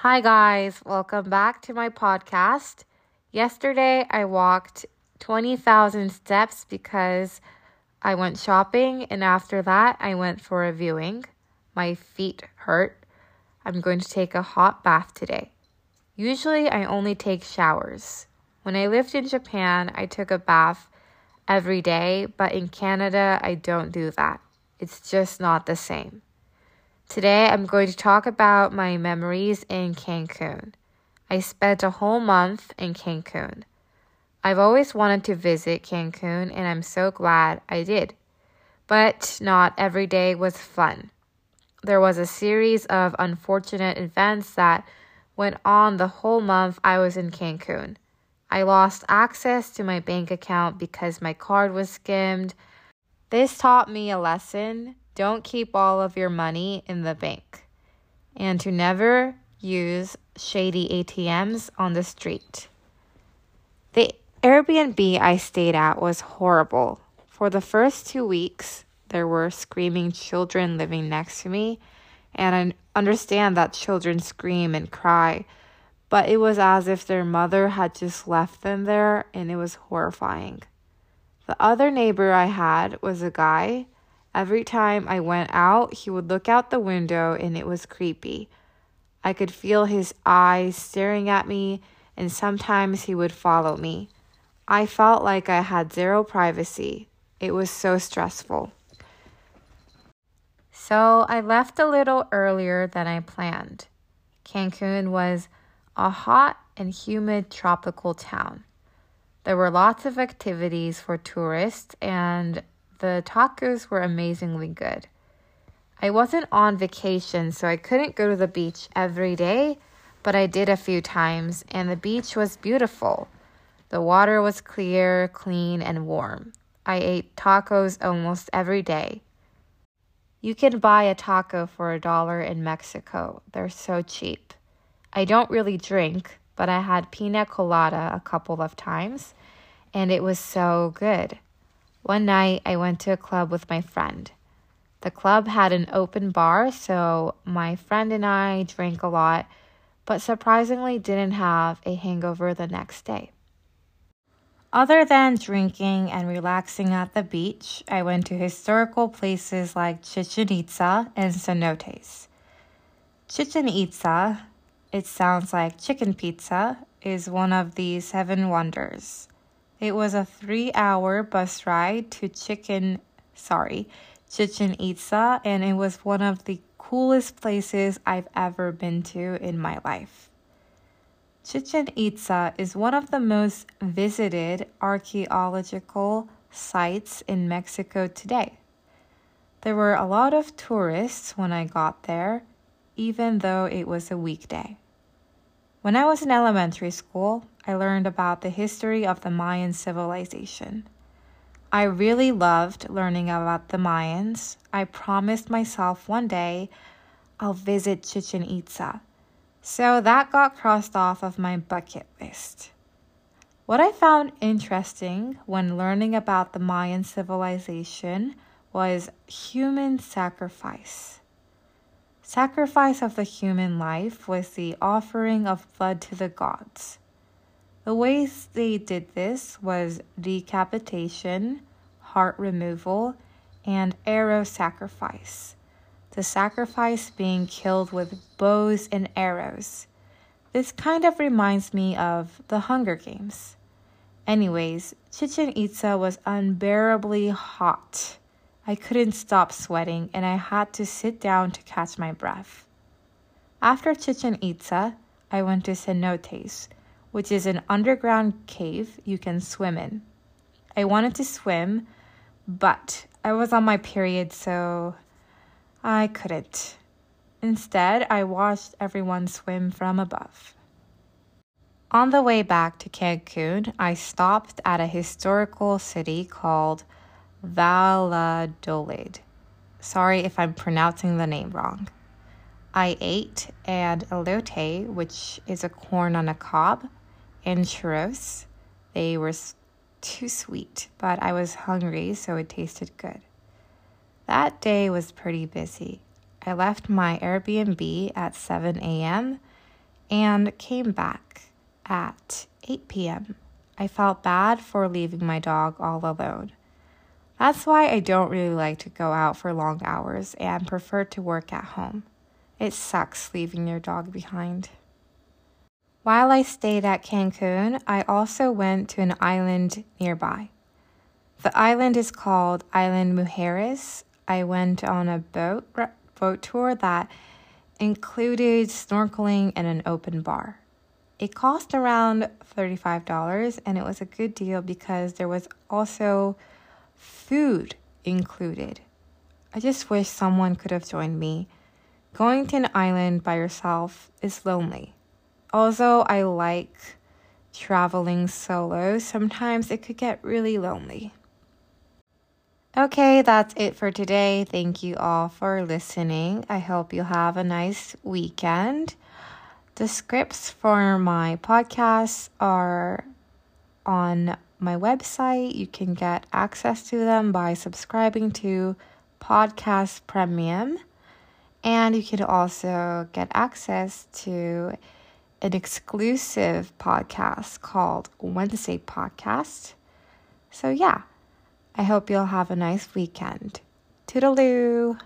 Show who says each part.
Speaker 1: Hi, guys. Welcome back to my podcast. Yesterday, I walked 20,000 steps because I went shopping, and after that, I went for a viewing. My feet hurt. I'm going to take a hot bath today. Usually, I only take showers. When I lived in Japan, I took a bath every day, but in Canada, I don't do that. It's just not the same. Today, I'm going to talk about my memories in Cancun. I spent a whole month in Cancun. I've always wanted to visit Cancun, and I'm so glad I did. But not every day was fun. There was a series of unfortunate events that went on the whole month I was in Cancun. I lost access to my bank account because my card was skimmed. This taught me a lesson don't keep all of your money in the bank, and to never use shady ATMs on the street. The Airbnb I stayed at was horrible. For the first two weeks, there were screaming children living next to me, and I understand that children scream and cry, but it was as if their mother had just left them there, and it was horrifying. The other neighbor I had was a guy Every time I went out, he would look out the window and it was creepy. I could feel his eyes staring at me, and sometimes he would follow me. I felt like I had zero privacy. It was so stressful. So I left a little earlier than I planned. Cancun was a hot and humid tropical town. There were lots of activities for tourists, and the tacos were amazingly good. I wasn't on vacation, so I couldn't go to the beach every day, but I did a few times, and the beach was beautiful. The water was clear, clean, and warm. I ate tacos almost every day. You can buy a taco for a dollar in Mexico. They're so cheap. I don't really drink, but I had pina colada a couple of times, and it was so good. One night I went to a club with my friend. The club had an open bar, so my friend and I drank a lot, but surprisingly didn't have a hangover the next day. Other than drinking and relaxing at the beach, I went to historical places like Chichen Itza and cenotes. Chichen Itza, it sounds like chicken pizza, is one of the seven wonders. It was a three hour bus ride to Chicken, sorry, Chichen Itza, and it was one of the coolest places I've ever been to in my life. Chichen Itza is one of the most visited archaeological sites in Mexico today. There were a lot of tourists when I got there, even though it was a weekday. When I was in elementary school, I learned about the history of the Mayan civilization. I really loved learning about the Mayans. I promised myself one day I'll visit Chichen Itza. So that got crossed off of my bucket list. What I found interesting when learning about the Mayan civilization was human sacrifice. Sacrifice of the human life was the offering of blood to the gods. The ways they did this was decapitation, heart removal, and arrow sacrifice. The sacrifice being killed with bows and arrows. This kind of reminds me of the Hunger Games. Anyways, Chichen Itza was unbearably hot. I couldn't stop sweating and I had to sit down to catch my breath. After Chichen Itza, I went to cenotes, which is an underground cave you can swim in. I wanted to swim, but I was on my period, so I couldn't. Instead, I watched everyone swim from above. On the way back to Cancun, I stopped at a historical city called Valladolid. Sorry if I'm pronouncing the name wrong. I ate an elote, which is a corn on a cob, and churros. They were too sweet, but I was hungry, so it tasted good. That day was pretty busy. I left my Airbnb at 7 a.m. and came back at 8 p.m. I felt bad for leaving my dog all alone. That's why I don't really like to go out for long hours and prefer to work at home. It sucks leaving your dog behind. While I stayed at Cancun, I also went to an island nearby. The island is called Island Mujeres. I went on a boat boat tour that included snorkeling and an open bar. It cost around $35 and it was a good deal because there was also food included. I just wish someone could have joined me. Going to an island by yourself is lonely. Although I like traveling solo, sometimes it could get really lonely. Okay, that's it for today. Thank you all for listening. I hope you have a nice weekend. The scripts for my podcasts are on my website. You can get access to them by subscribing to Podcast Premium. And you can also get access to an exclusive podcast called Wednesday Podcast. So, yeah, I hope you'll have a nice weekend. Toodaloo!